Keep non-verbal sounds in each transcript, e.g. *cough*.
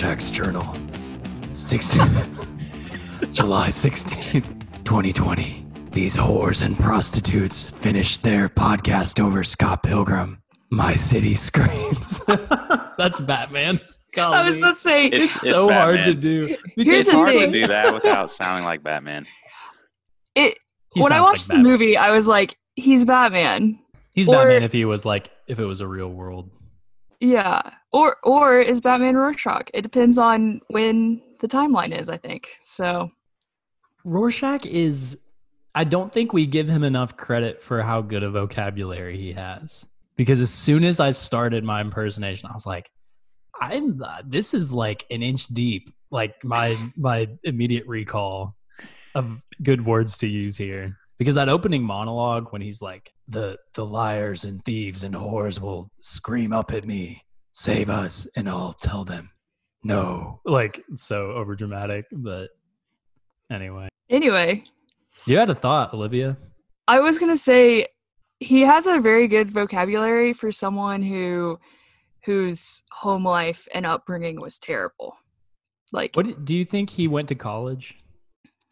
Rorschach's Journal. 16, *laughs* July 16th, 2020. These whores and prostitutes finished their podcast over Scott Pilgrim. My city screams. *laughs* That's Batman. I was about to say, It's- It's so hard to do. Here's It's the hard thing. to do that without sounding like Batman. it, He when I sounds like watched the Batman. movie, I was like, he's Batman. he's or- Batman if he was like if it was a real world. Yeah. Or or is Batman Rorschach? It depends on when the timeline is, I think. So Rorschach is. I don't think we give him enough credit for how good a vocabulary he has. Because as soon as I started my impersonation, I was like, "I'm uh, this is like an inch deep." Like my my immediate recall of good words to use here. Because that opening monologue when he's like, "the the liars and thieves and whores will scream up at me, save us," and I'll tell them, "No." Like so over dramatic, but anyway. anyway, You had a thought, Olivia. I was gonna say he has a very good vocabulary for someone who whose home life and upbringing was terrible. Like What do you think he went to college?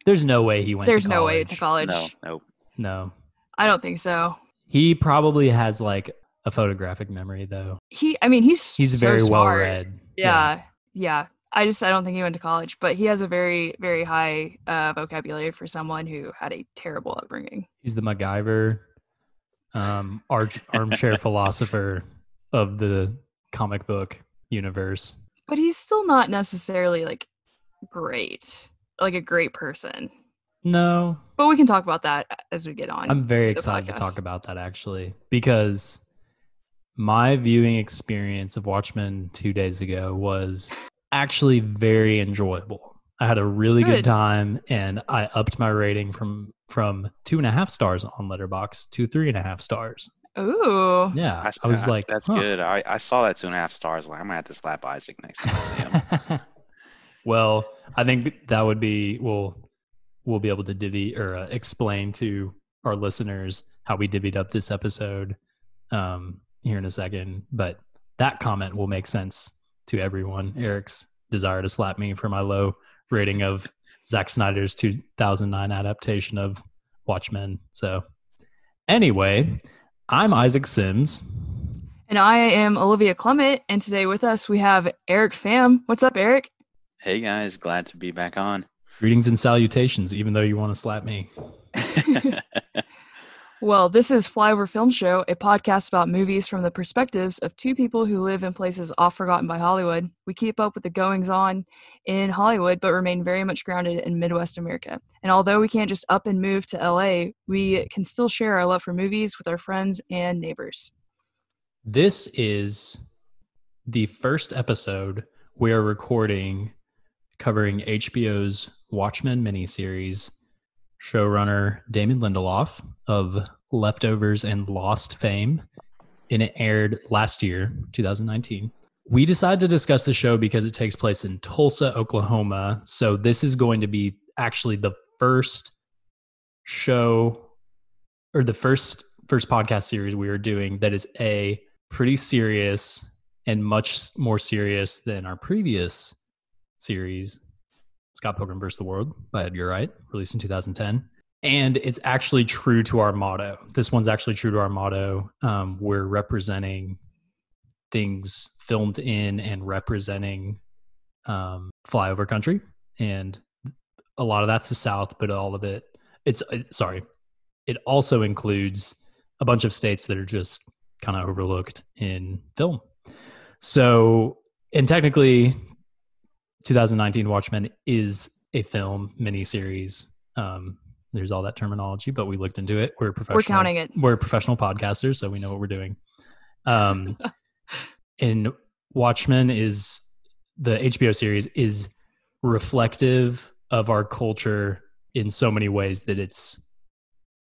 There's no way he went. To college. There's to no way to college. college. No, no. No, I don't think so. he probably has like a photographic memory though. He I mean he's He's so very well smart. read. Yeah, yeah. I just I don't think he went to college, but he has a very very high uh, vocabulary for someone who had a terrible upbringing. he's the MacGyver, um, arch, *laughs* armchair philosopher of the comic book universe. But he's still not necessarily like great, like a great person. No, But we can talk about that as we get on. I'm very the excited to talk about that actually because my viewing experience of Watchmen two days ago was actually very enjoyable. I had a really good, Good. time and I upped my rating from from two and a half stars on Letterboxd to three and a half stars. Ooh. Yeah, I, I, was I- like, that's huh. good. I, I saw that two and a half stars. Like, I'm gonna have to slap Isaac next time I see him. *laughs* well, I think that would be we'll we'll be able to divvy or uh, explain to our listeners how we divvied up this episode um, here in a second. But that comment will make sense to everyone. Eric's desire to slap me for my low rating of Zack Snyder's 2009 adaptation of Watchmen. So, anyway, I'm Isaac Sims. And I am Olivia Clement, and today with us we have Eric Pham. What's up, Eric? Hey guys, glad to be back on. Greetings and salutations, even though you want to slap me. *laughs* Well, this is Flyover Film Show, a podcast about movies from the perspectives of two people who live in places off forgotten by Hollywood. We keep up with the goings on in Hollywood, but remain very much grounded in Midwest America. And although we can't just up and move to LA, we can still share our love for movies with our friends and neighbors. This is the first episode we're recording covering HBO's Watchmen miniseries. Showrunner Damon Lindelof of Leftovers and Lost fame, and it aired last year, 2019. We decided to discuss the show because it takes place in Tulsa, Oklahoma. So this is going to be actually the first show or the first first podcast series we are doing that is a pretty serious and much more serious than our previous series Scott Pilgrim vs. the World by Edgar Wright, released in 2010. And it's actually true to our motto. This one's actually true to our motto. Um, we're representing things filmed in and representing um, flyover country. And a lot of that's the South, but all of it, it's, uh, sorry, it also includes a bunch of states that are just kind of overlooked in film. So, and technically, 2019 Watchmen is a film miniseries. Um, there's all that terminology, but we looked into it. We're professional. We're counting it. We're professional podcasters, so we know what we're doing. Um, *laughs* and Watchmen is the HBO series is reflective of our culture in so many ways that it's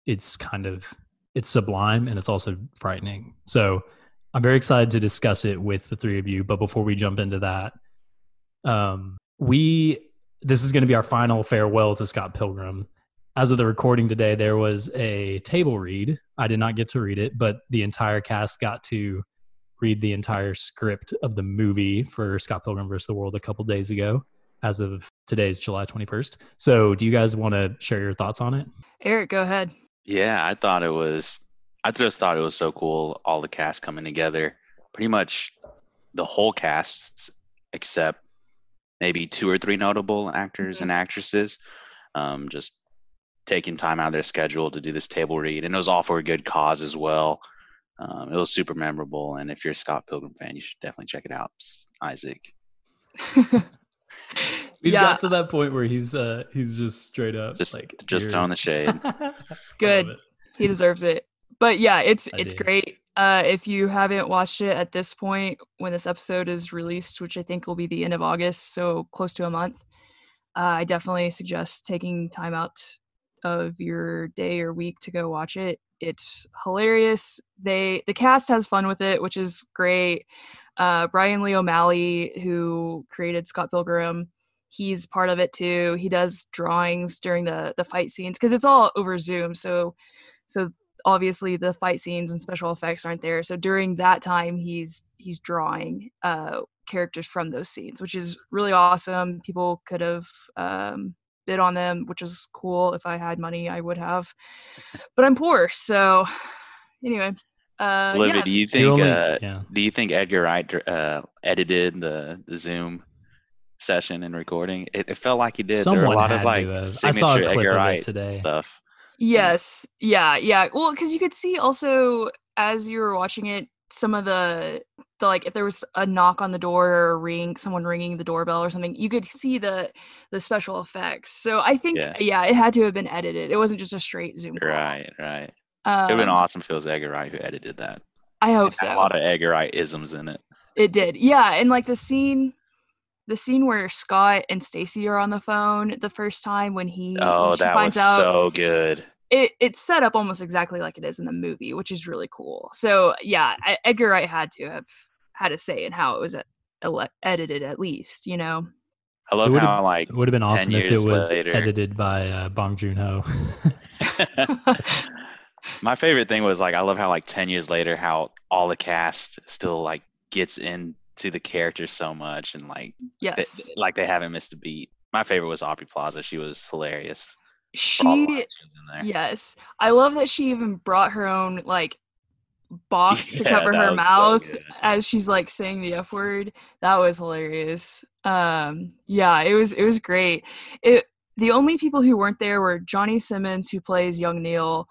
it's kind of it's sublime and it's also frightening. So I'm very excited to discuss it with the three of you. But before we jump into that, um, we this is going to be our final farewell to Scott Pilgrim. As of the recording today, there was a table read. I did not get to read it, but the entire cast got to read the entire script of the movie for Scott Pilgrim vs. the World a couple days ago, as of today's July 21st. So, do you guys want to share your thoughts on it? Eric, go ahead. Yeah, I thought it was. I just thought it was so cool. All the cast coming together. Pretty much the whole cast, except maybe two or three notable actors and actresses, um, just taking time out of their schedule to do this table read, and it was all for a good cause as well. Um, it was super memorable, and if you're a Scott Pilgrim fan, you should definitely check it out. Isaac. *laughs* We've Yeah. got to that point where he's uh he's just straight up Just- like just you're- throwing the shade. *laughs* Good. he deserves it. But yeah, it's I it's do. great. Uh, if you haven't watched it at this point, when this episode is released, which I think will be the end of August, so close to a month, uh, I definitely suggest taking time out of your day or week to go watch it. It's hilarious. They the cast has fun with it, which is great. Uh, Brian Lee O'Malley, who created Scott Pilgrim, he's part of it too. He does drawings during the the fight scenes because it's all over Zoom, so so obviously the fight scenes and special effects aren't there so during that time he's he's drawing uh characters from those scenes which is really awesome people could have um bid on them which is cool if i had money i would have but i'm poor so *sighs* anyway uh Olivia, yeah do you think? only- uh, yeah. Do you think Edgar Wright uh, edited the, the Zoom session and recording? It, it felt like he did. there were a lot of like. I signature saw a clip Edgar of it Wright today. stuff. Yes. Yeah. Yeah. Well, because you could see also as you were watching it, some of the the like if there was a knock on the door or a ring, someone ringing the doorbell or something, you could see the the special effects. So I think Yeah. yeah, it had to have been edited. It wasn't just a straight Zoom call. Right, right. Um, It would have been awesome if it was Edgar Wright who edited that. I hope so. A lot of Edgar Wright isms in it. It did. Yeah, and like the scene the scene where Scott and Stacy are on the phone the first time when he Oh, she that finds was out so good. it it's set up almost exactly like it is in the movie, which is really cool. So yeah, I- Edgar Wright had to have had a say in how it was e- ele- edited, at least. You know, I love would've- how like It would have been awesome if it was later. edited by uh, Bong Joon Ho. *laughs* *laughs* my favorite thing was like I love how like ten years later how all the cast still like gets into the characters so much and like they, yes, like they haven't missed a beat. My favorite was Aubrey Plaza. She was hilarious. for all the she. lines she was in there. Yes, I love that she even brought her own like box *laughs* to cover her was so mouth as she's like saying the f word. That was hilarious. Um, yeah, it was it was great. It the only people who weren't there were Johnny Simmons who plays young Neil,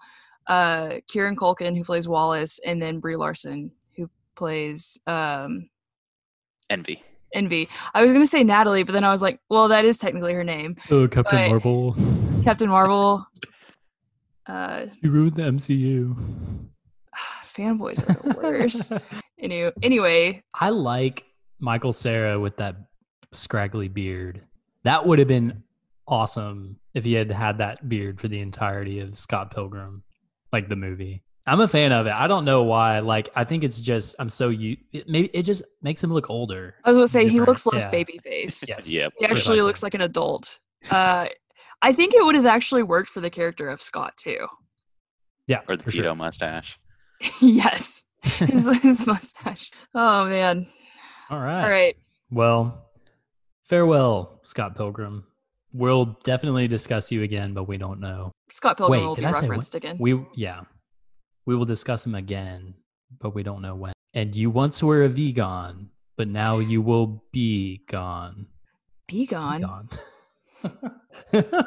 uh, Kieran Culkin who plays Wallace, and then Brie Larson who plays um Envy. Envy. I was gonna say Natalie, but then I was like, well, that is technically her name, oh, Captain But- Marvel. Captain Marvel. *laughs* Uh, You ruined the MCU. *sighs* fanboys are the worst. *laughs* anyway, anyway, I like Michael Cera with that scraggly beard. That would have been awesome if he had had that beard for the entirety of Scott Pilgrim, like the movie. I'm a fan of it. I don't know why. Like, I think it's just I'm so you. It, maybe it just makes him look older. I was gonna say he looks less yeah. baby face. *laughs* Yes. Yep. He actually precisely. looks like an adult. Uh, I think it would have actually worked for the character of Scott too. Yeah, Or the for keto sure. mustache. *laughs* yes, his, *laughs* his mustache. Oh man. All right. All right. Well, farewell, Scott Pilgrim. We'll definitely discuss you again, but we don't know. Scott Pilgrim Wait, will did be I say referenced again. We yeah, we will discuss him again, but we don't know when. And you once were a vegan, but now you will be gone. Be gone. Gone. *laughs*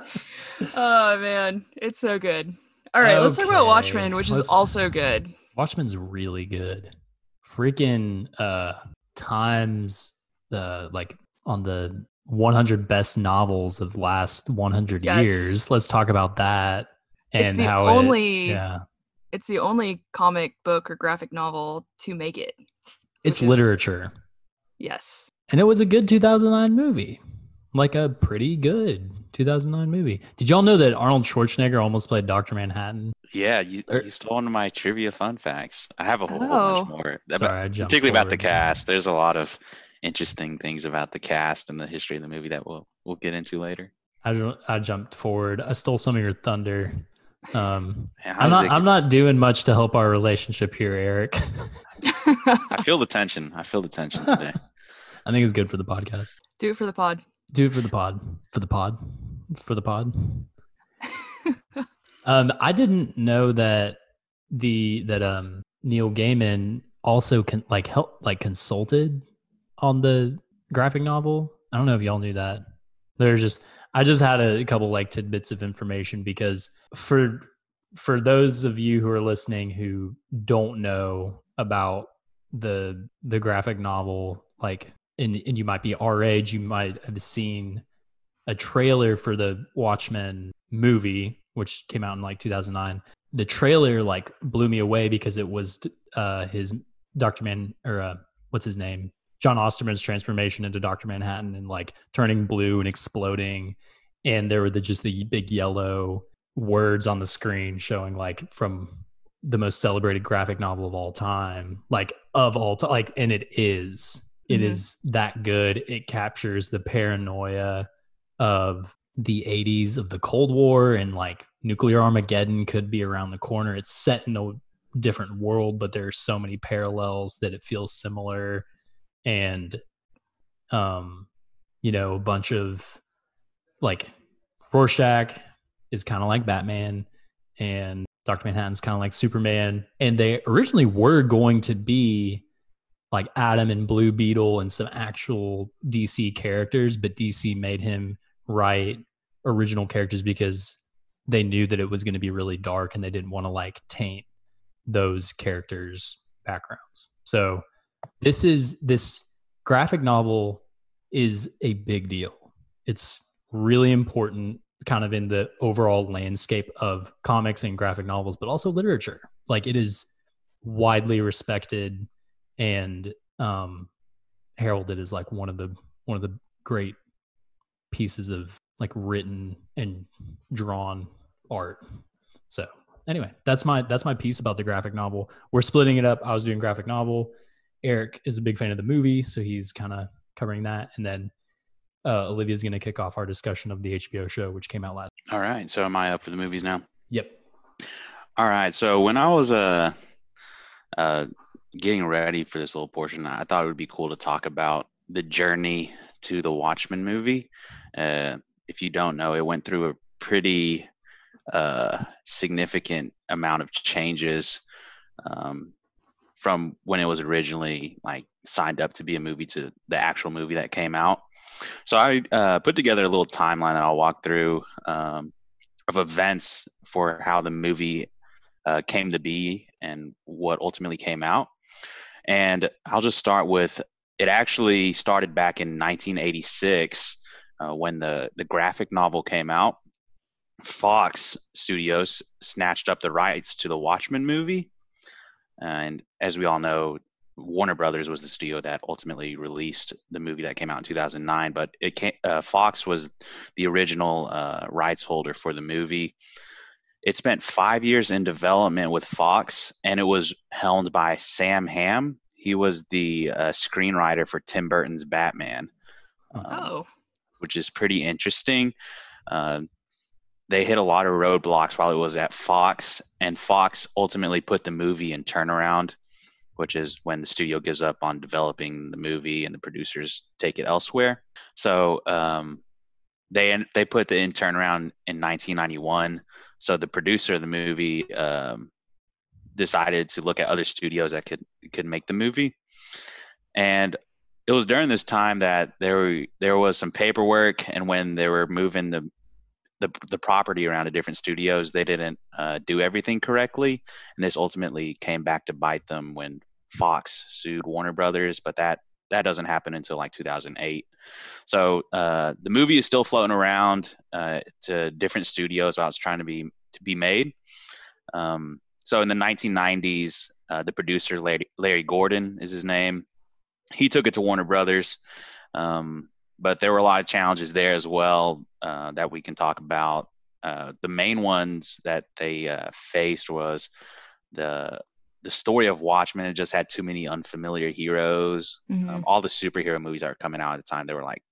Oh man, it's so good. All right, let's talk about Watchmen, which is let's- also good. Watchmen's really good. Freaking uh times uh like on the 100 best novels of the last 100 Yes. years. Let's talk about that and it's the how only it, yeah. It's the only comic book or graphic novel to make it. It's is- literature. Yes. And it was a good 2009 movie. Like a pretty good 2009 movie. Did y'all know that Arnold Schwarzenegger almost played Dr. Manhattan? Yeah, you, Er- you stole one of my trivia fun facts. I have a whole, whole Oh. bunch more. About- Sorry, I jumped particularly about the cast. There's a lot of interesting things about the cast and the history of the movie that we'll we'll get into later. I, ju- I jumped forward. I stole some of your thunder. Um, Man, I'm not. I'm not doing much to help our relationship here, Eric. *laughs* I feel the tension. I feel the tension today. *laughs* I think it's good for the podcast. Do it for the pod. Do it for the pod. For the pod. For the pod. *laughs* um, I didn't know that the that um Neil Gaiman also can like help like consulted on the graphic novel. I don't know if y'all knew that. There's just I just had a couple like tidbits of information because for for those of you who are listening who don't know about the the graphic novel like and, and you might be our age you might have seen a trailer for the watchmen movie which came out in like 2009 the trailer like blew me away because it was uh his dr man or uh what's his name jon osterman's transformation into dr manhattan and like turning blue and exploding. And there were the just the big yellow words on the screen showing like from the most celebrated graphic novel of all time like of all time like and it is. It Mhm. is that good. It captures the paranoia of the 80s of the cold war and like nuclear armageddon could be around the corner. It's set in a different world but there's so many parallels that it feels similar and um you know a bunch of like Rorschach is kind of like Batman and Dr. Manhattan's kind of like Superman and they originally were going to be like Atom and Blue Beetle and some actual DC characters but DC made him write original characters because they knew that it was going to be really dark and they didn't want to like taint those characters backgrounds. So this is this graphic novel is a big deal. It's really important kind of in the overall landscape of comics and graphic novels but also literature. Like it is widely respected and um heralded as like one of the one of the great pieces of like written and drawn art. So anyway, that's my that's my piece about the graphic novel. We're splitting it up. I was doing graphic novel. Eric is a big fan of the movie, so he's kind of covering that. And then uh, Olivia's going to kick off our discussion of the HBO show, which came out last. All right. So am I up for the movies now? Yep. All right. So when I was uh, uh, getting ready for this little portion, I thought it would be cool to talk about the journey to the Watchmen movie. Uh, if you don't know, it went through a pretty uh, significant amount of changes um, from when it was originally like signed up to be a movie to the actual movie that came out. So I uh, put together a little timeline that I'll walk through um, of events for how the movie uh, came to be and what ultimately came out. And I'll just start with it actually started back in 1986 uh, when the, the graphic novel came out. Fox Studios snatched up the rights to the Watchmen movie. And as we all know, Warner Brothers was the studio that ultimately released the movie that came out in 2009. But it came, uh, Fox was the original uh, rights holder for the movie. It spent five years in development with Fox, and it was helmed by Sam Hamm. He was the uh, screenwriter for Tim Burton's Batman, um, Oh, which is pretty interesting. They hit a lot of roadblocks while it was at Fox, and Fox ultimately put the movie in turnaround, which is when the studio gives up on developing the movie and the producers take it elsewhere. So um, they they put the in turnaround in 1991. So the producer of the movie um, decided to look at other studios that could could make the movie, and it was during this time that there were, there was some paperwork, and when they were moving the the, the property around to different studios, they didn't uh, do everything correctly, and this ultimately came back to bite them when Fox sued Warner Brothers. But that that doesn't happen until like 2008. So uh, the movie is still floating around uh, to different studios while it's trying to be to be made. Um, so in the 1990s, uh, the producer Larry, Larry Gordon is his name. He took it to Warner Brothers. Um, but there were a lot of challenges there as well uh, that we can talk about. Uh, the main ones that they uh, faced was the the story of Watchmen. It just had too many unfamiliar heroes. Mhm. Um, all the superhero movies that were coming out at the time, they were like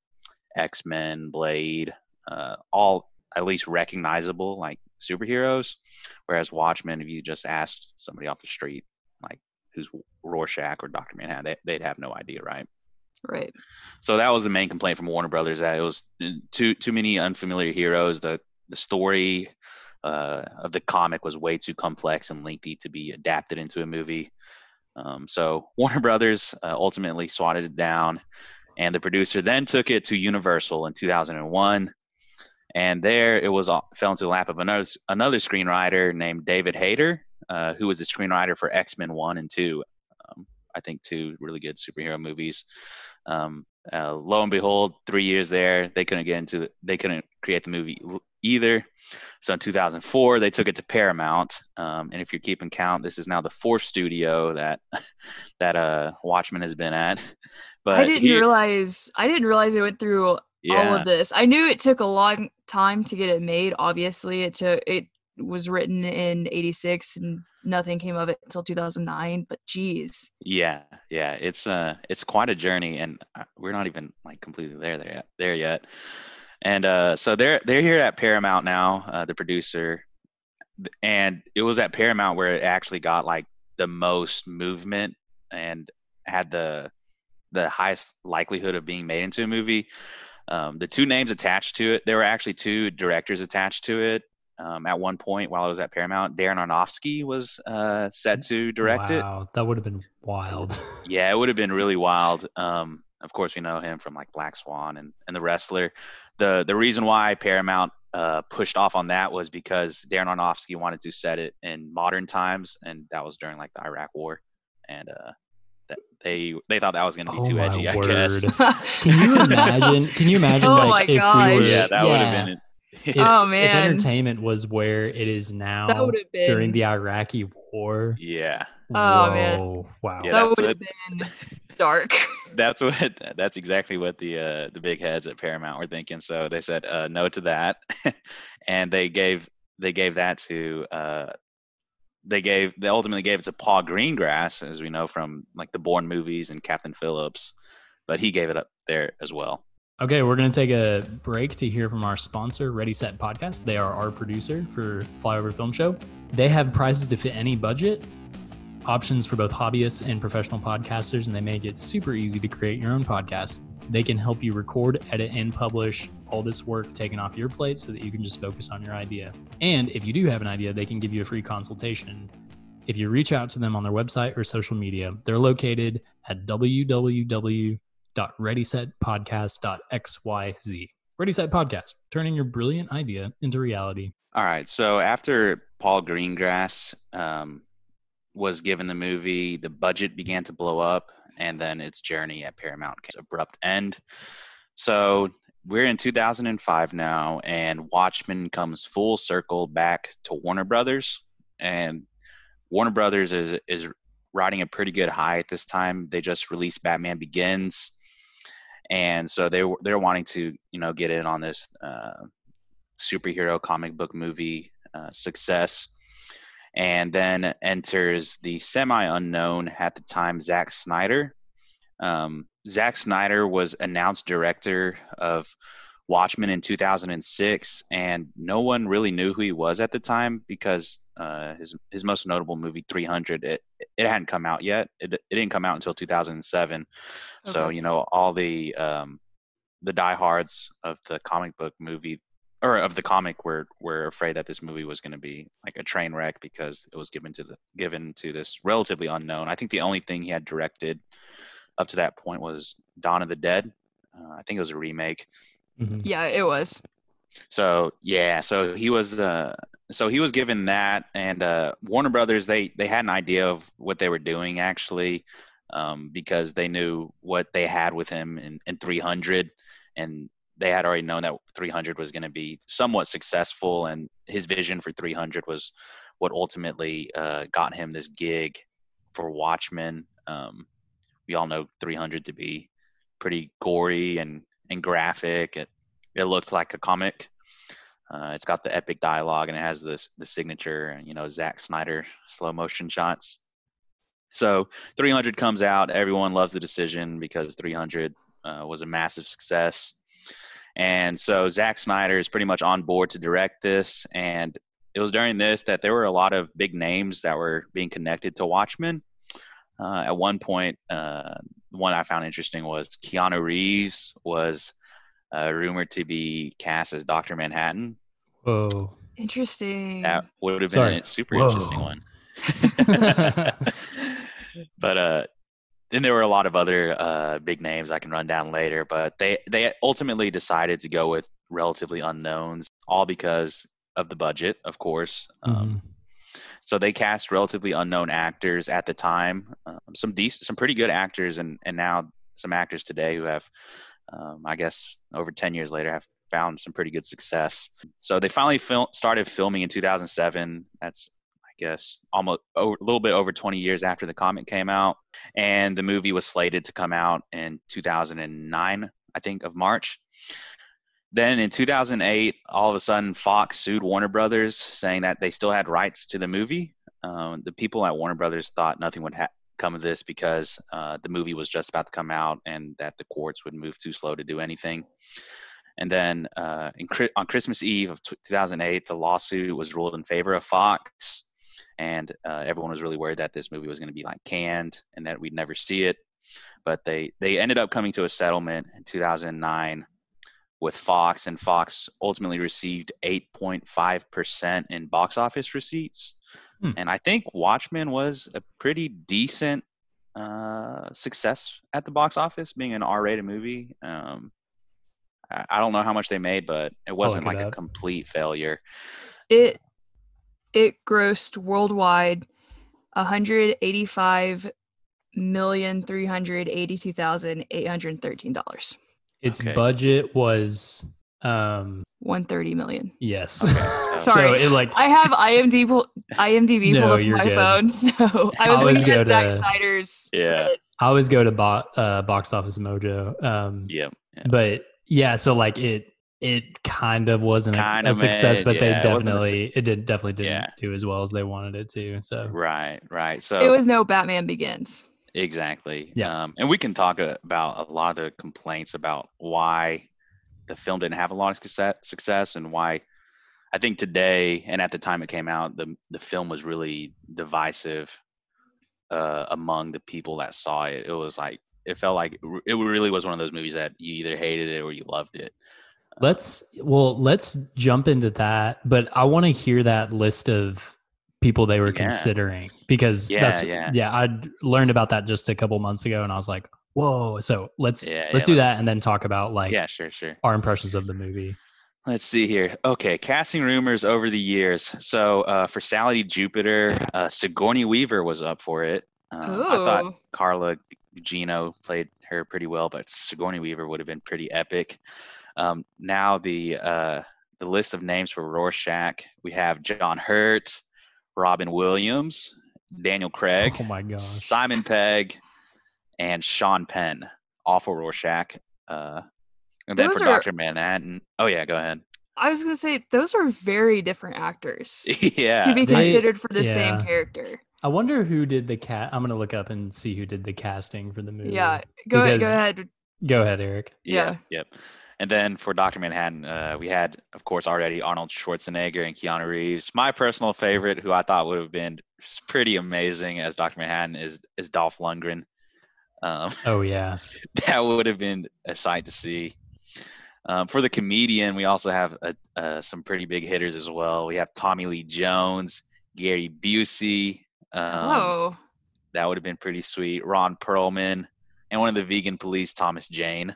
X Men, Blade, uh, all at least recognizable like superheroes. Whereas Watchmen, if you just asked somebody off the street, like who's Rorschach or Doctor Manhattan, they, they'd have no idea, right? Right. So that was the main complaint from Warner Brothers that it was too too many unfamiliar heroes. The the story uh, of the comic was way too complex and lengthy to be adapted into a movie. Um, so Warner Brothers uh, ultimately swatted it down, and the producer then took it to Universal in 2001. And there it was fell into the lap of another another screenwriter named David Hayter, uh, who was the screenwriter for X Men One and Two. Um, I think two really good superhero movies. Um, uh, lo and behold, three years there, they couldn't get into they couldn't create the movie either. So in 2004, they took it to Paramount. Um, and if you're keeping count, this is now the fourth studio that *laughs* that uh, Watchmen has been at. *laughs* But I didn't realize I didn't realize it went through yeah, all of this. I knew it took a long time to get it made. Obviously, it took it was written in 86 and nothing came of it until 2009 but geez. Yeah yeah it's uh it's quite a journey and uh, we're not even like completely there there yet, there yet. And uh so they're they're here at paramount now uh, the producer and it was at paramount where it actually got like the most movement and had the the highest likelihood of being made into a movie. Um, the two names attached to it there were actually two directors attached to it um, at one point while I was at Paramount. Darren Aronofsky was uh, set to direct wow, it. Wow, that would have been wild. *laughs* yeah, it would have been really wild. Um, of course, we know him from like Black Swan and, and The Wrestler. The the reason why Paramount uh, pushed off on that was because Darren Aronofsky wanted to set it in modern times, and that was during like the Iraq War, and uh, that they they thought that was going to be oh too edgy. word. I guess. *laughs* can you imagine? Can you imagine *laughs* Oh like my if gosh. we were? yeah, that would have been. If, Oh, if entertainment was where it is now that would have been during the Iraqi war. Yeah, Oh, man. Wow. Yeah, that would have been dark *laughs* that's what that's exactly what the uh, the big heads at Paramount were thinking. So they said uh, no to that, *laughs* and they gave they gave that to uh, they gave they ultimately gave it to Paul Greengrass, as we know from like the Bourne movies and Captain Phillips, but he gave it up there as well. Okay, we're going to take a break to hear from our sponsor, Ready Set Podcast. They are our producer for Flyover Film Show. They have prizes to fit any budget, options for both hobbyists and professional podcasters, and they make it super easy to create your own podcast. They can help you record, edit, and publish all this work taken off your plate so that you can just focus on your idea. And if you do have an idea, they can give you a free consultation. If you reach out to them on their website or social media, they're located at www www.readysetpodcast.xyz. Ready Set Podcast, dot xyz. Ready set podcast turning your brilliant idea into reality. All right. So after Paul Greengrass um, was given the movie, the budget began to blow up, and then its journey at Paramount came abrupt end. So we're in 2005 now, and Watchmen comes full circle back to Warner Brothers, and Warner Brothers is is riding a pretty good high at this time. They just released Batman Begins, and so they they're wanting to you know get in on this uh, superhero comic book movie uh, success. And then enters the semi unknown at the time Zack Snyder. Um, Zack Snyder was announced director of Watchmen in 2006, and no one really knew who he was at the time because uh, his his most notable movie 300 it it hadn't come out yet. It it didn't come out until 2007. So you know all the um, the diehards of the comic book movie or of the comic were were afraid that this movie was going to be like a train wreck because it was given to the given to this relatively unknown. I think the only thing he had directed up to that point was Dawn of the Dead. Uh, I think it was a remake. Mhm. yeah it was So yeah, so he was the so he was given that, and uh, Warner Brothers they they had an idea of what they were doing actually, um, because they knew what they had with him in, in 300, and they had already known that 300 was going to be somewhat successful, and his vision for 300 was what ultimately uh, got him this gig for Watchmen. Um, we all know 300 to be pretty gory and and graphic. It it looks like a comic. Uh, it's got the epic dialogue and it has this the signature, you know, Zack Snyder slow motion shots. So 300 comes out. Everyone loves the decision because 300 uh, was a massive success. And so Zack Snyder is pretty much on board to direct this. And it was during this that there were a lot of big names that were being connected to Watchmen. Uh, at one point, uh, one I found interesting was Keanu Reeves was uh, rumored to be cast as Doctor Manhattan. Whoa. Interesting. That would have been Sorry. a super Whoa. interesting one. *laughs* but uh, then there were a lot of other uh, big names I can run down later. But they they ultimately decided to go with relatively unknowns, all because of the budget, of course. Um, Mhm. so they cast relatively unknown actors at the time, um, some decent, some pretty good actors, and and now some actors today who have, um, I guess, over ten years later, have found some pretty good success. So they finally fil- started filming in 2007. That's I guess almost over, a little bit over 20 years after the comic came out, and the movie was slated to come out in 2009, I think, of March. Then in 2008, all of a sudden, Fox sued Warner Brothers, saying that they still had rights to the movie. Um, the people at Warner Brothers thought nothing would ha- come of this because uh, the movie was just about to come out and that the courts would move too slow to do anything. And then uh, in, on Christmas Eve of t- 2008, the lawsuit was ruled in favor of Fox, and uh, everyone was really worried that this movie was going to be like canned and that we'd never see it. But they they ended up coming to a settlement in 2009 with Fox, and Fox ultimately received 8.5% in box office receipts. Hmm. And I think Watchmen was a pretty decent uh, success at the box office, being an R-rated movie. Um, I, I don't know how much they made, but it wasn't look it like a up. complete failure. It it grossed worldwide 185 million three hundred eighty two thousand eight hundred thirteen dollars. Its Okay. budget was um 130 million. yes. Okay, *laughs* so Sorry. it like I have IMDb pull- IMDb *laughs* No, pulled up you're my good. phone, *laughs* so I I was looking go at Zack Snyder's Yeah. credits. I always go to bo- uh, box office mojo. Um Yep. yeah. but yeah, so like it it kind of wasn't a, Kind a success, made- but yeah, they it a definitely it did definitely didn't Yeah. do as well as they wanted it to. So Right, right. So It was no Batman Begins. Exactly. Yeah. Um, and we can talk about a lot of complaints about why the film didn't have a lot of success, and why I think today and at the time it came out, the the film was really divisive uh, among the people that saw it. It was like it felt like it it really was one of those movies that you either hated it or you loved it. Let's well, let's jump into that. But I want to hear that list of people they were Yeah. considering because Yeah, that's yeah. yeah. I learned about that just a couple months ago, and I was like, whoa. So let's Yeah, let's yeah, do let's- that and then talk about like yeah, sure, sure. our impressions of the movie. Let's see here. Okay, casting rumors over the years. So uh, for Sally Jupiter, uh, Sigourney Weaver was up for it. Um, I thought Carla Gugino played her pretty well, but Sigourney Weaver would have been pretty epic. Um, now the uh, the list of names for Rorschach, we have John Hurt, Robin Williams, Daniel Craig, Oh my gosh. Simon Pegg, and Sean Penn, all for Rorschach. Uh, and then Those for Doctor Manhattan, oh yeah, go ahead. I was gonna say those are very different actors *laughs* yeah, to be They- considered for the same character. I wonder who did the cat. I'm gonna look up and see who did the casting for the movie. Yeah, go ahead. Go ahead. Go ahead, Eric. yeah. Yep. And then for Dr. Manhattan, uh, we had, of course, already Arnold Schwarzenegger and Keanu Reeves. My personal favorite, who I thought would have been pretty amazing as Dr. Manhattan, is is Dolph Lundgren. Um, Oh yeah. *laughs* that would have been a sight to see. Um, for the comedian, we also have uh uh, some pretty big hitters as well. We have Tommy Lee Jones, Gary Busey. Um, oh, that would have been pretty sweet. Ron Perlman, and one of the vegan police, Thomas Jane.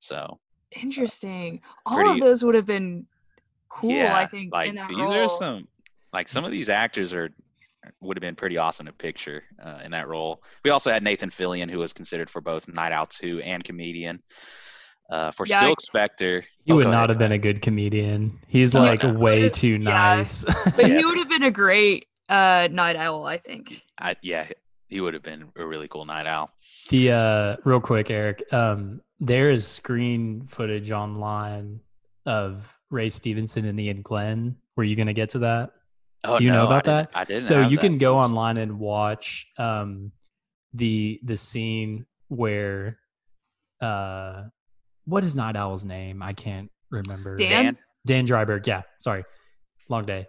So interesting. All pretty- of those would have been cool. yeah, I think like in that these role. are some like some of these actors are would have been pretty awesome to picture uh, in that role. We also had Nathan Fillion, who was considered for both Night Owl 2 and comedian. Uh, for Yeah, Silk Spectre, He oh, would not ahead, have been a good comedian. He's like would- way too yeah. nice. but Yeah. he *laughs* would have been a great uh, night owl. I think. I, yeah, he would have been a really cool Night Owl. the uh real quick, Eric, um, there is screen footage online of Ray Stevenson and Iain Glen. Were you gonna get to that? Oh, Do you know no, I about didn't- that? I didn't. so have you that can go news. online and watch um the the scene where uh what is Night Owl's name? I can't remember. Dan? Dan? Dan Dreiberg. Yeah, sorry. Long day.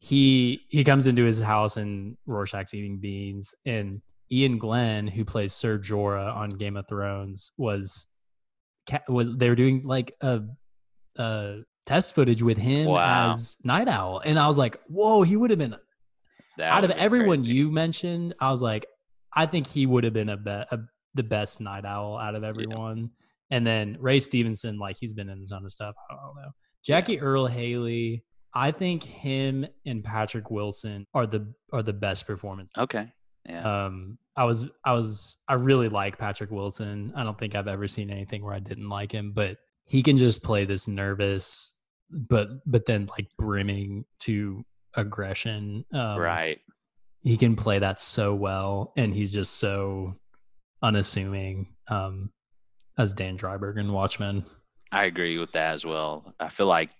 He he comes into his house and Rorschach's eating beans and Iain Glen, who plays Sir Jorah on Game of Thrones, was was they were doing like a, a test footage with him Wow. as Night Owl, and I was like, whoa, he would have been That out of been everyone crazy. you mentioned. I was like, I think he would have been a, be- a the best Night Owl out of everyone. And then Ray Stevenson, like he's been in a ton of stuff. I don't know. Jackie Earle Haley. I think him and Patrick Wilson are the are the best performance. Okay. Yeah. Um, I was I was I really like Patrick Wilson. I don't think I've ever seen anything where I didn't like him, but he can just play this nervous, but but then like brimming to aggression. Um, right. He can play that so well, and he's just so unassuming. Um, as Dan Dreiberg in Watchmen. I agree with that as well. I feel like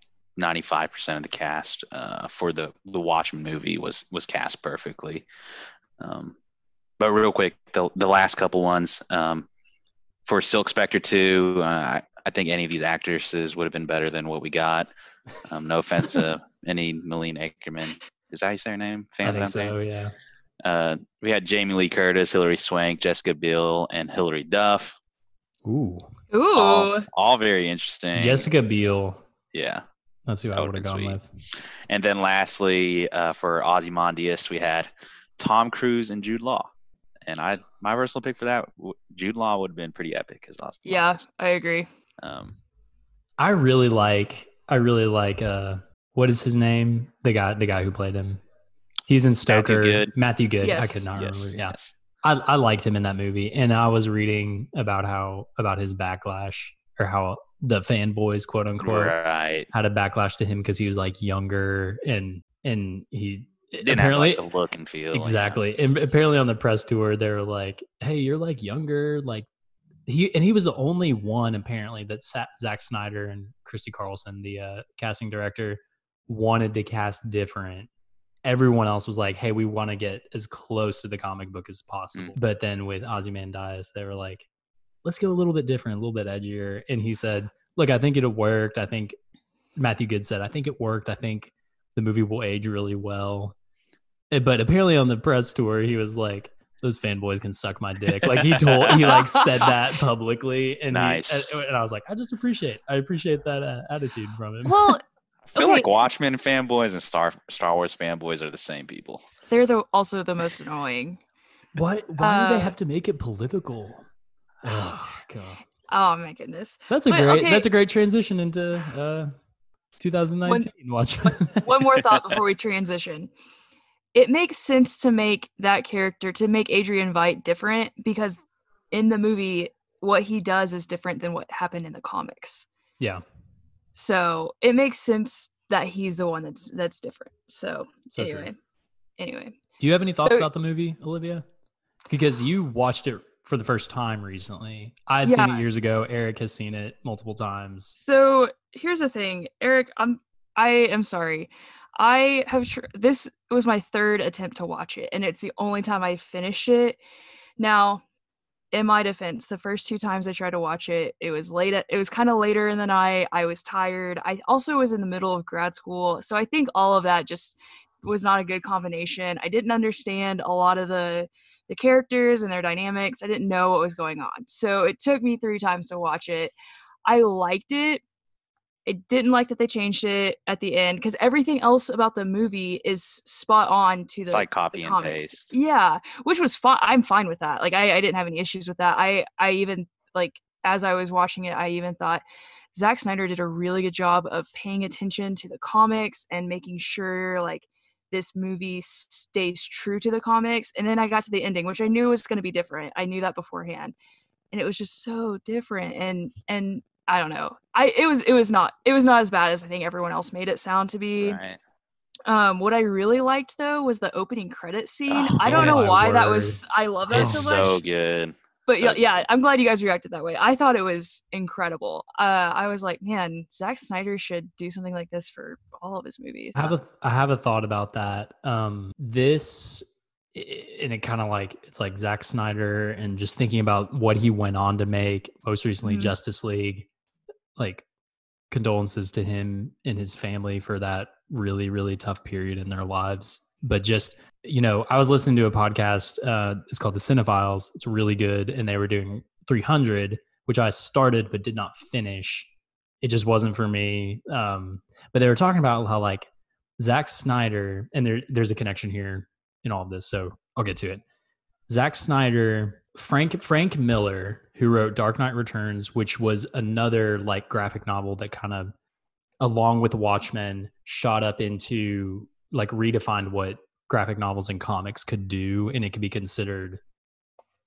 95% of the cast uh, for the the Watchmen movie was was cast perfectly. Um, but real quick, the the last couple ones um, for Silk Spectre 2, uh, I, I think any of these actresses would have been better than what we got. Um, no offense to *laughs* any Malin Akerman. Is that how you say her name? I Fans think out there? so. Yeah. Uh, we had Jamie Lee Curtis, Hilary Swank, Jessica Biel, and Hilary Duff. Ooh. Ooh. All, all very interesting. Jessica Biel. Yeah. That's who I That would have would've gone been with. And then lastly, uh, for Ozymandias, we had Tom Cruise and Jude Law. And I, my personal pick for that, Jude Law would have been pretty epic as Ozymandias. yeah, I agree. Um, I really like. I really like. Uh, what is his name? The guy. The guy who played him. He's in Stoker. Good. Matthew Goode. I could not yes, remember. Yeah. yes. I, I liked him in that movie, and I was reading about how about his backlash or how the fanboys, quote unquote, Right. had a backlash to him because he was like younger and and he Didn't apparently have like, the look and feel. yeah. exactly and apparently on the press tour they were like, "Hey, you're like younger." Like he and he was the only one apparently that sat Zack Snyder and Kristy Carlson, the uh, casting director, wanted to cast different. Everyone else was like, "Hey, we want to get as close to the comic book as possible." But then with Ozymandias, they were like, "Let's go a little bit different, a little bit edgier." And he said, "Look, I think it worked. I think Matthew Goode said, I think it worked. I think the movie will age really well." Eh, But apparently on the press tour, he was like, "Those fanboys can suck my dick." Like he told, he like said *laughs* that publicly, and he- Nice. and, and I was like, I just appreciate, I appreciate that uh, attitude from him. Well, *laughs* I feel Okay. like Watchmen fanboys and Star Star Wars fanboys are the same people. they're the also the most annoying. Why? Why do they Uh, have to make it political? *sighs* Oh god, Oh my goodness. that's a But, great. okay. That's a great transition into uh, 2019. Watch. One more thought *laughs* before we transition. It makes sense to make that character to make Adrian Veidt different because in the movie what he does is different than what happened in the comics. yeah. So it makes sense that he's the one that's that's different. So, So true. anyway. Anyway. Do you have any thoughts So- about the movie, Olivia? Because you watched it for the first time recently. I had seen it years ago. Eric has seen it multiple times. So here's the thing, Eric. I'm I am sorry. I have tr- this was my third attempt to watch it, and it's the only time I finished it. Now, in my defense, the first two times I tried to watch it, it was late. At, it was kind of later in the night. I was tired. I also was in the middle of grad school, so I think all of that just was not a good combination. I didn't understand a lot of the the characters and their dynamics. I didn't know what was going on. So it took me three times to watch it. I liked it. I didn't like that they changed it at the end because everything else about the movie is spot on to the It's like copy and paste. Yeah, which was fine. I'm fine with that. Like I, I didn't have any issues with that. I I even like as I was watching it, I even thought Zack Snyder did a really good job of paying attention to the comics and making sure like this movie stays true to the comics. And then I got to the ending, which I knew was going to be different. I knew that beforehand, and it was just so different. And and I don't know. I it was it was not it was not as bad as I think everyone else made it sound to be. Right. Um, what I really liked though was the opening credit scene. Oh, I don't know my why that was. I love that It's so so, good. but so yeah, good. yeah, I'm glad you guys reacted that way. I thought it was incredible. Uh, I was like, man, Zack Snyder should do something like this for all of his movies. I have a I have a thought about that. Um, this i- and it kind of like it's like Zack Snyder and just thinking about what he went on to make most recently Mhm. Justice League. Like condolences to him and his family for that really really tough period in their lives. But just you know, I was listening to a podcast. Uh, it's called The Cinephiles. It's really good, and they were doing 300, which I started but did not finish. It just wasn't for me. Um, but they were talking about how like Zack Snyder, and there there's a connection here in all of this, so I'll get to it. Zack Snyder, Frank Frank Miller, who wrote Dark Knight Returns, which was another like graphic novel that kind of, along with Watchmen, shot up into like redefined what graphic novels and comics could do, and it could be considered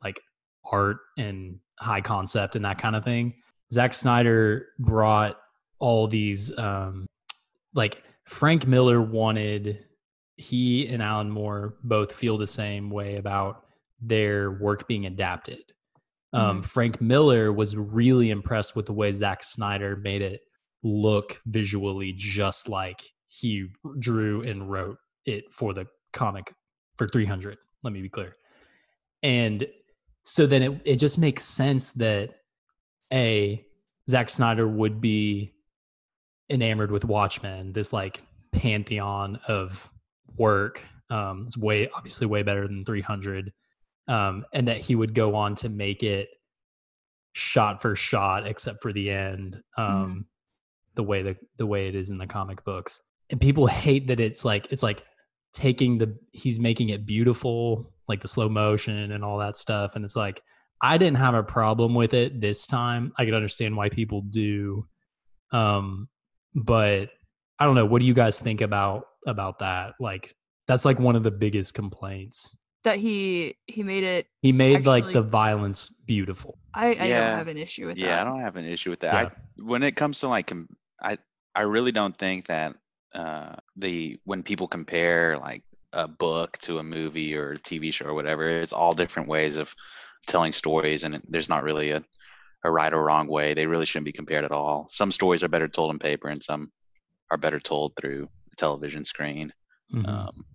like art and high concept and that kind of thing. Zack Snyder brought all these um like Frank Miller wanted he and Alan Moore both feel the same way about their work being adapted. Um, Mhm. Frank Miller was really impressed with the way Zack Snyder made it look visually just like he drew and wrote it for the comic for 300. Let me be clear. And so then it, it just makes sense that A, Zack Snyder would be enamored with Watchmen, this like pantheon of work. Um, it's way obviously way better than 300. Um, and that he would go on to make it shot for shot, except for the end, um, the way the the way it is in the comic books. And people *laughs* hate that it's like it's like taking the he's making it beautiful, like the slow motion and all that stuff. And it's like I didn't have a problem with it this time. I could understand why people do. Um, but I don't know. What do you guys think about about that? Like that's like one of the biggest complaints. That he he made it. He made like the violence beautiful. I, I Yeah. don't have an issue with yeah, that. I don't have an issue with that. Yeah. I, when it comes to like, I I really don't think that uh, the when people compare like a book to a movie or a TV show or whatever, it's all different ways of telling stories, and it, there's not really a a right or wrong way. They really shouldn't be compared at all. Some stories are better told on paper, and some are better told through a television screen. Mhm. Um,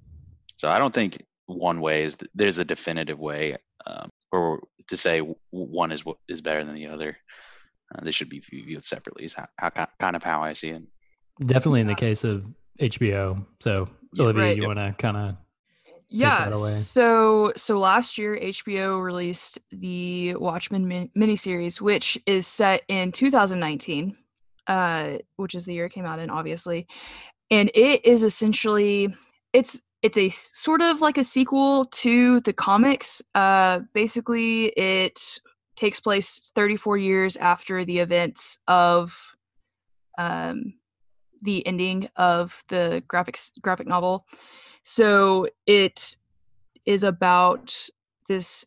so I don't think one way is there's a definitive way, um, or to say one is what is better than the other. Uh, they should be viewed separately. Is how, how kind of how I see it. Definitely in the case of HBO. So Yeah. Olivia, Right. you want to kind of yeah so so last year hbo released the watchmen min- miniseries which is set in 2019 uh which is the year it came out in obviously and it is essentially it's it's a sort of like a sequel to the comics. Uh basically it takes place 34 years after the events of um the ending of the graphics graphic novel. So it is about this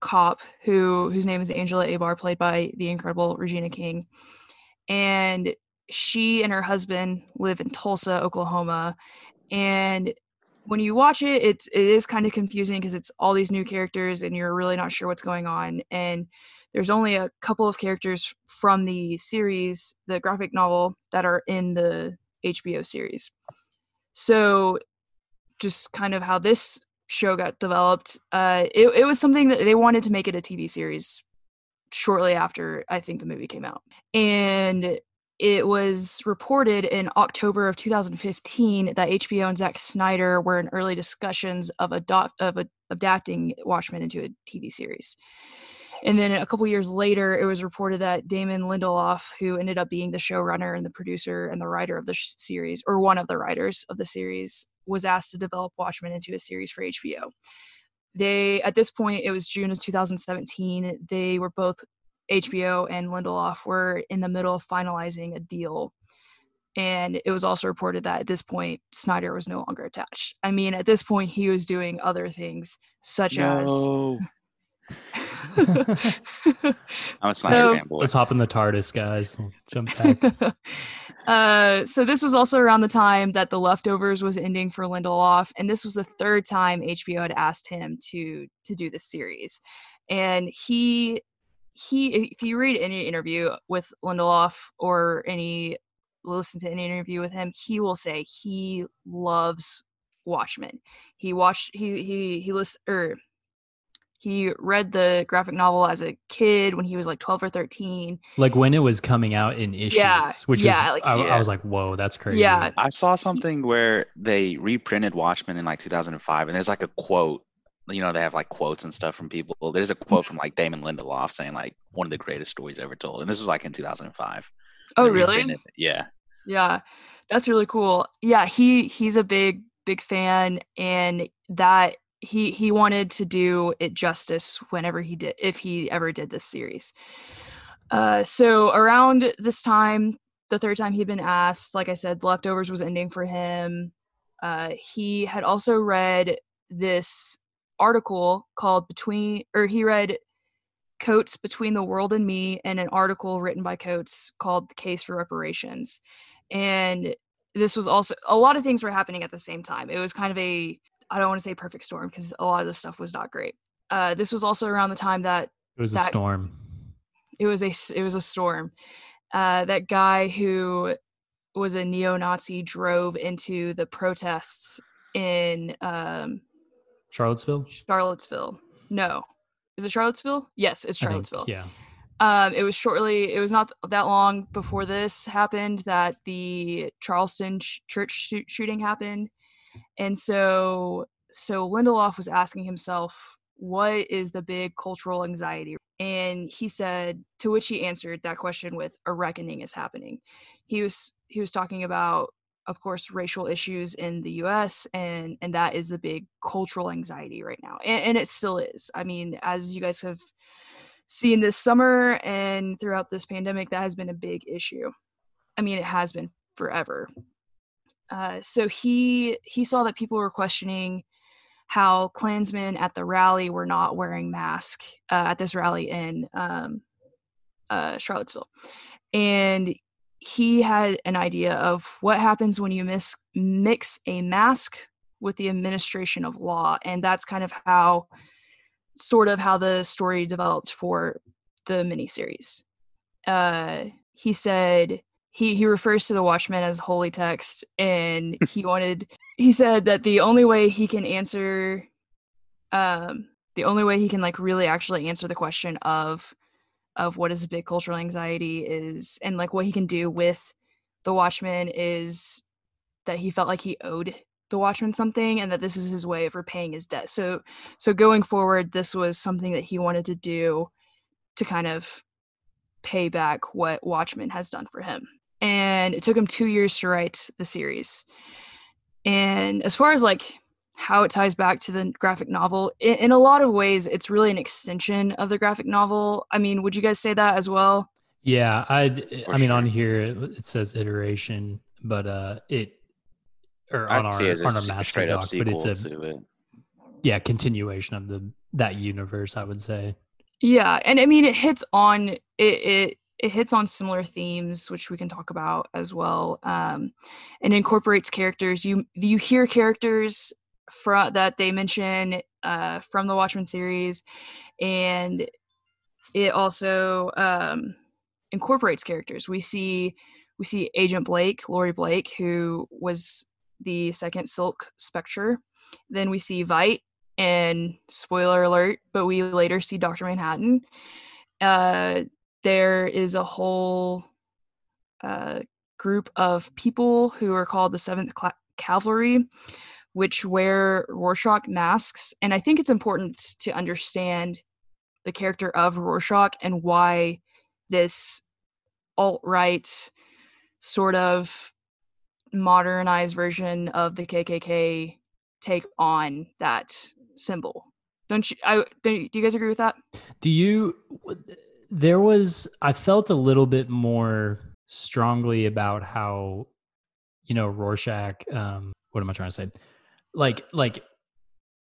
cop who whose name is Angela Abar, played by the incredible Regina King, and she and her husband live in Tulsa, Oklahoma, and when you watch it, it's it is kind of confusing because it's all these new characters and you're really not sure what's going on. And there's only a couple of characters from the series, the graphic novel, that are in the HBO series. So just kind of how this show got developed. Uh, it, it was something that they wanted to make it a TV series shortly after I think the movie came out. And it was reported in October of 2015 that HBO and Zack Snyder were in early discussions of adopt of a, adapting Watchmen into a TV series. And then a couple years later, it was reported that Damon Lindelof, who ended up being the showrunner and the producer and the writer of the sh- series, or one of the writers of the series, was asked to develop Watchmen into a series for HBO. They, at this point, it was June of 2017. They were both HBO and Lindelof were in the middle of finalizing a deal. And it was also reported that at this point, Snyder was no longer attached. I mean, at this point, he was doing other things such No. as. *laughs* *laughs* I'm a Snyder So- fanboy. let's hop in the TARDIS, guys. Jump back. *laughs* uh, so this was also around the time that The Leftovers was ending for Lindelof, and this was the third time HBO had asked him to to do the series, and he he if you read any interview with Lindelof or any listen to any interview with him, he will say he loves Watchmen. He watched he he he list or er, he read the graphic novel as a kid when he was like 12 or 13. Like when it was coming out in issues, Yeah, which yeah, was like- I, I was like, whoa, that's crazy. Yeah. I saw something where they reprinted Watchmen in like 2005, and there's like a quote. You know, they have like quotes and stuff from people. There's a quote from like Damon Lindelof saying like one of the greatest stories ever told, and this was like in 2005. Oh, really? Yeah. Yeah, that's really cool. Yeah, he he's a big big fan, and that he he wanted to do it justice whenever he did if he ever did this series. Uh, so around this time, the third time he'd been asked, like I said, leftovers was ending for him. Uh, he had also read this article called between, or he read Coates Between the World and Me, and an article written by Coates called The Case for Reparations. And this was also a lot of things were happening at the same time. It was kind of a i don't want to say perfect storm because a lot of this stuff was not great. Uh, this was also around the time that It was a storm. it was a it was a storm. Uh, that guy who was a neo-nazi drove into the protests in um, Charlottesville? charlottesville. No. Is it charlottesville? Yes it's I think, charlottesville. yeah. um, it was shortly it was not that long before this happened that the charleston ch- church shoot- shooting happened. And so so lindelof was asking himself what is the big cultural anxiety? And he said to which he answered that question with a reckoning is happening. He was he was talking about of course racial issues in the us and and that is the big cultural anxiety right now and, and it still is. I mean as you guys have seen this summer and throughout this pandemic that has been a big issue. I mean it has been forever. Uh, so he he saw that people were questioning how klansmen at the rally were not wearing masks uh, at this rally in um, uh, charlottesville. And he had an idea of what happens when you mis- mix a mask with the administration of law and that's kind of how sort of how the story developed for the miniseries. Uh, he said he he refers to the Watchmen as holy text, and *laughs* he wanted. He said that the only way he can answer, um, the only way he can like really actually answer the question of of what is a big cultural anxiety is, and like what he can do with the Watchmen is that he felt like he owed the Watchmen something, and that this is his way of repaying his debt. So so going forward this was something that he wanted to do to kind of pay back what watchmen has done for him and it took him two years to write the series and as far as like how it ties back to the graphic novel in, in a lot of ways it's really an extension of the graphic novel i mean would you guys say that as well Yeah, I For I mean on here it, it says iteration, but uh it or on I'd our see it as a on our master straight doc, but it's sequel a it. yeah continuation of the that universe. I would say. Yeah, and I mean it hits on it it it hits on similar themes which we can talk about as well. Um and incorporates characters. You you hear characters from that they mention uh from the Watchmen series and it also um incorporates characters. We see we see Agent Blake, Laurie Blake, who was the second Silk Spectre. Then we see Veidt, and spoiler alert, but we later see Dr. Manhattan. Uh, there is a whole uh, group of people who are called the Seventh Cavalry, which wear Rorschach masks. And I think it's important to understand the character of Rorschach and why this alt right sort of modernized version of the KKK take on that symbol. Don't you? I don't, do you guys agree with that? Do you? There was. I felt a little bit more strongly about how, you know, Rorschach. Um, what am I trying to say? Like, like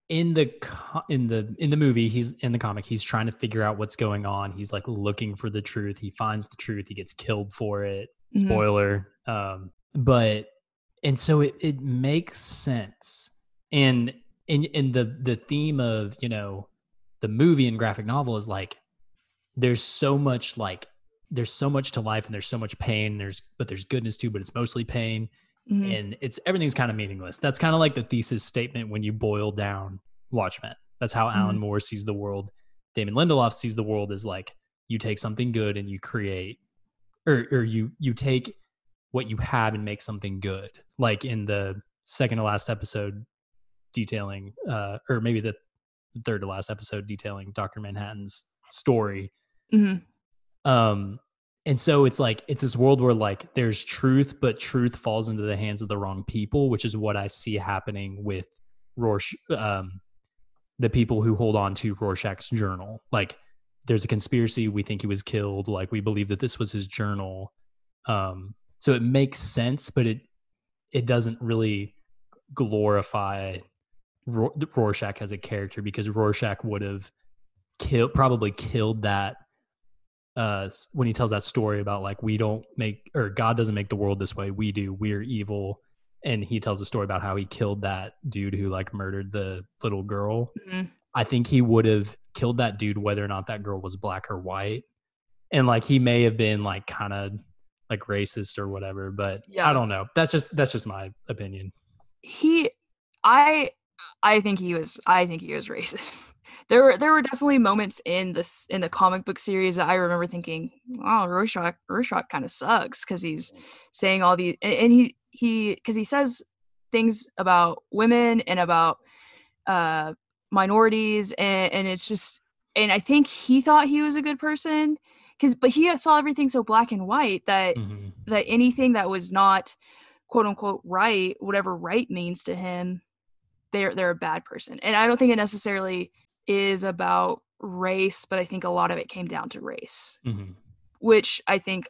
in the in the in the movie, he's in the comic. He's trying to figure out what's going on. He's like looking for the truth. He finds the truth. He gets killed for it. Mhm. Spoiler. Um, but and so it it makes sense. And in in the the theme of you know the movie and graphic novel is like there's so much like there's so much to life and there's so much pain there's but there's goodness too but it's mostly pain Mhm. and it's everything's kind of meaningless that's kind of like the thesis statement when you boil down watchmen That's how Alan Mhm. Moore sees the world. Damon Lindelof sees the world as like you take something good and you create, or or you you take what you have and make something good. Like in the second to last episode, detailing, uh, or maybe the third to last episode detailing Doctor Manhattan's story hmm um and so it's like it's this world where like there's truth but truth falls into the hands of the wrong people which is what i see happening with rorsch um the people who hold on to rorschach's journal. Like there's a conspiracy. We think he was killed. Like we believe that this was his journal. Um so it makes sense but it it doesn't really glorify rorschach as a character because rorschach would have killed probably killed that uh when he tells that story about like we don't make or god doesn't make the world this way we do we're evil. And he tells a story about how he killed that dude who like murdered the little girl. Hmm i think he would have killed that dude whether or not that girl was black or white. And like he may have been like kind of like racist or whatever but Yeah. i don't know. That's just that's just my opinion. He i i think he was i think he was racist there were there were definitely moments in this in the comic book series that i remember thinking wow rorschach rorschach kind of sucks because he's saying all these and, and he he because he says things about women and about uh minorities and and it's just and i think he thought he was a good person because but he saw everything so black and white that Mhm. that anything that was not quote unquote right, whatever right means to him, they're they're a bad person. And I don't think it necessarily is about race, but I think a lot of it came down to race, Mhm. which I think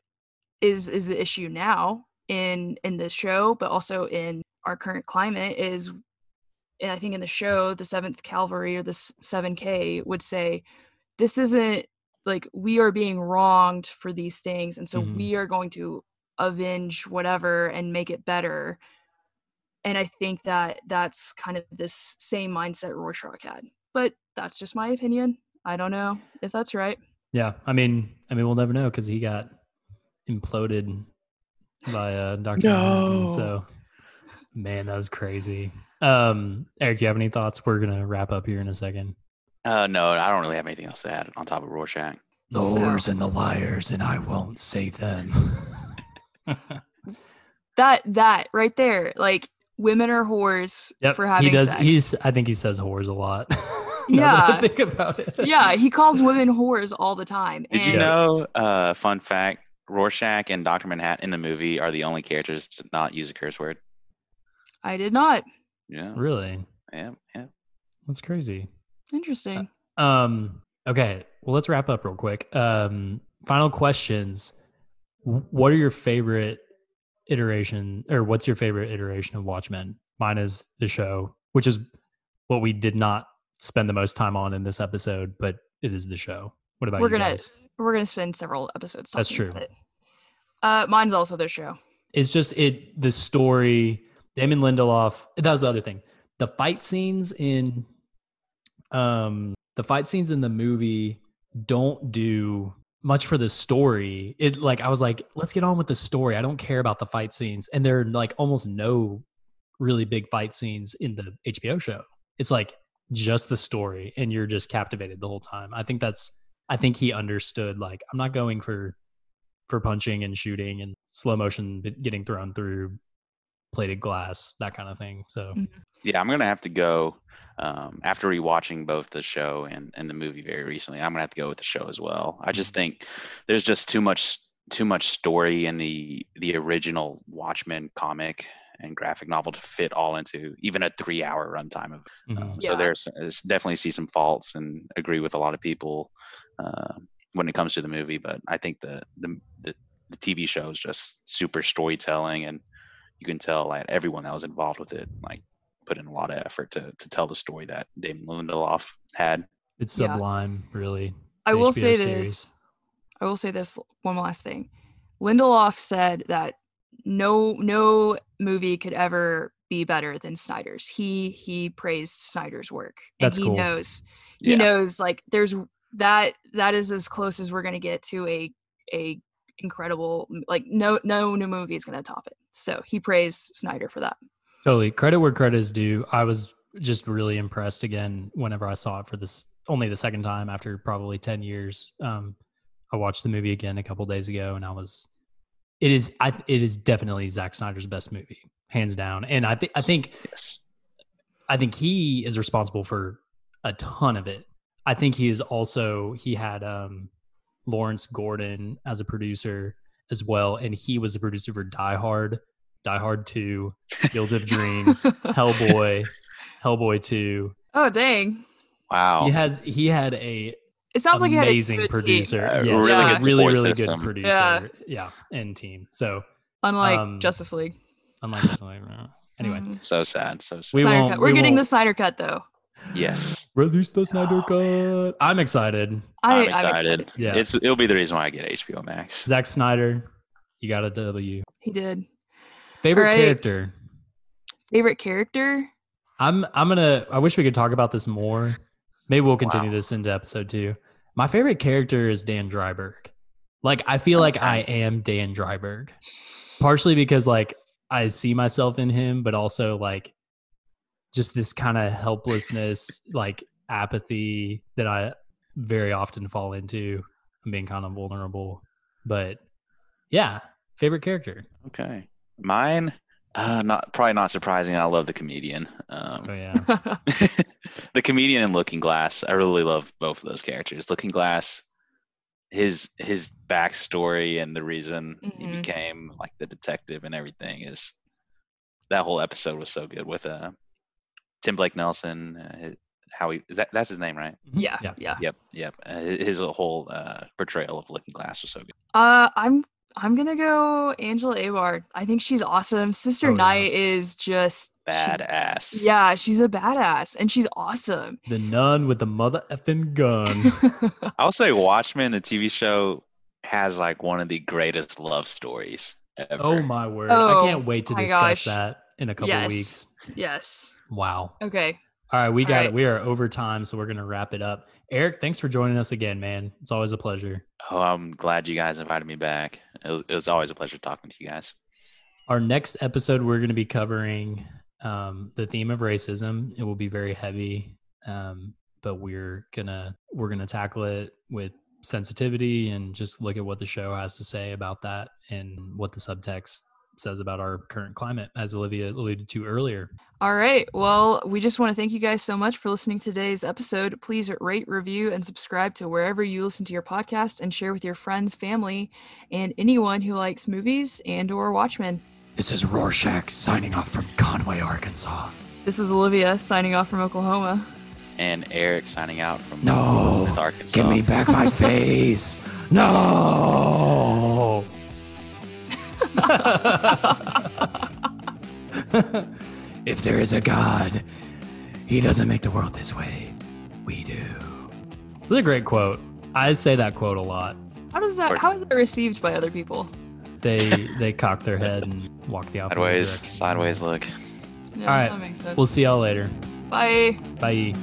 is is the issue now in in the show, but also in our current climate is and I think in the show, the seventh cavalry or the seven K would say, this isn't like we are being wronged for these things, and so Mhm. we are going to avenge whatever and make it better. And I think that that's kind of this same mindset Rorschach had. But that's just my opinion. I don't know if that's right. Yeah, I mean, I mean, we'll never know because he got imploded by uh, Doctor. No. So, man, that was crazy. Um, Eric, you have any thoughts? We're gonna wrap up here in a second. Uh, no, I don't really have anything else to add on top of Rorschach. The So- whores and the liars, and I won't save them. *laughs* That that right there, like women are whores Yep, for having he does. sex. He's. I think he says whores a lot. *laughs* now I Yeah. think about it. yeah, he calls women whores all the time. Did you know? Uh, fun fact: Rorschach and Doctor Manhattan in the movie are the only characters to not use a curse word. I did not. Yeah, Really, yeah, yeah. that's crazy. Interesting. Um. Okay. Well, let's wrap up real quick. Um. Final questions. What are your favorite iteration, or what's your favorite iteration of Watchmen? Mine is the show, which is what we did not spend the most time on in this episode, but it is the show. What about We're you gonna guys? we're gonna spend several episodes. That's true. about it. Uh, mine's also the show. It's just it. The story. Damon Lindelof. That was the other thing. The fight scenes in, um, the fight scenes in the movie don't do much for the story. It like I was like, let's get on with the story. I don't care about the fight scenes, and there are like almost no really big fight scenes in the HBO show. It's like just the story, and you're just captivated the whole time. I think that's. I think he understood. Like, I'm not going for for punching and shooting and slow motion getting thrown through plated glass, that kind of thing. So Mm. Yeah, I'm gonna have to go um, after rewatching both the show and, and the movie very recently. I'm gonna have to go with the show as well. I just think there's just too much too much story in the the original Watchmen comic and graphic novel to fit all into even a three hour runtime of. mhm. Um, So there's, there's definitely see some faults and agree with a lot of people uh, when it comes to the movie. But I think the the the, the TV show is just super storytelling and you can tell like everyone that was involved with it like put in a lot of effort to to tell the story that Damon Lindelof had. it's Yeah. sublime, really. I will HBO say series. this. I will say this one last thing. Lindelof said that no no movie could ever be better than Snyder's. He he praised Snyder's work. And That's he cool. knows he Yeah. knows like there's that that is as close as we're gonna get to a a incredible like no no new movie is gonna top it. So he praised Snyder for that. Totally. Credit where credit is due. I was just really impressed again whenever I saw it for this only the second time after probably 10 years. Um, I watched the movie again a couple days ago and I was it is I it is definitely Zack Snyder's best movie, hands down. And I think I think Yes. I think he is responsible for a ton of it. I think he is also he had um Lawrence Gordon as a producer as well, and he was a producer for Die Hard, Die Hard 2, Field of *laughs* Dreams, Hellboy, *laughs* Hellboy 2. oh dang! Wow. He had he had a It sounds like he amazing good team, producer. Yeah, Yes, really yeah, good really, really system. good producer. Yeah. Yeah. and team. So unlike um, Justice League. unlike definitely, anyway, Mhm. so sad. So sad. We Snyder won't- cut. We're we getting won't- the Snyder cut though. Yes. release the Snyder Oh, cut. I'm excited. I, I'm excited. Yeah. It's it'll be the reason why I get HBO Max. Zack Snyder, you got a W. He did. Favorite Alright. character. Favorite character? I'm I'm gonna. I wish we could talk about this more. Maybe we'll continue Wow. this into episode two. My favorite character is Dan Dreiberg. Like I feel like I am Dan Dreiberg, partially because like I see myself in him, but also like just this kind of helplessness, like apathy that I very often fall into. I'm being kind of vulnerable, but yeah, favorite character. Okay. Mine, uh, not probably not surprising. I love the comedian. Um, Oh yeah, *laughs* the comedian and Looking Glass. I really love both of those characters. Looking Glass, his his backstory and the reason he Mhm. became like the detective and everything is that whole episode was so good with uh Tim Blake Nelson. Uh, his- how he that, that's his name, right? yeah, yeah. yeah. Yep, yep. Uh, his his whole uh, portrayal of Looking Glass was so good. Uh, I'm I'm gonna go Angela Abar. I think she's awesome. Sister Oh, yeah. Night is just she's- Badass. Yeah, she's a badass and she's awesome. the nun with the mother effing gun. *laughs* I'll say Watchmen, the TV show, has like one of the greatest love stories ever. Oh my word! Oh I can't wait to discuss gosh. that in a couple Yes. weeks. yes. Wow! Okay. All right, we got right. it. We are over time, so we're gonna wrap it up. Eric, thanks for joining us again, man. It's always a pleasure. Oh, I'm glad you guys invited me back. It was, it was always a pleasure talking to you guys. Our next episode, we're gonna be covering um, the theme of racism. It will be very heavy, um, but we're gonna we're gonna tackle it with sensitivity and just look at what the show has to say about that and what the subtext says about our current climate, as Olivia alluded to earlier. All right. Well, we just want to thank you guys so much for listening to today's episode. Please rate, review, and subscribe to wherever you listen to your podcast and share with your friends, family, and anyone who likes movies and or Watchmen. This is Rorschach signing off from Conway, Arkansas. This is Olivia signing off from Oklahoma. And Eric signing out from No, with Arkansas. give me back my *laughs* face. No. If there is a God, he doesn't make the world this way. We do. It's a great quote. I say that quote a lot. How does that? How is that received by other people? They they cock their head and walk the opposite sideways, direction. sideways look. Yeah, All right. that makes sense. We'll see y'all later. Bye. Bye.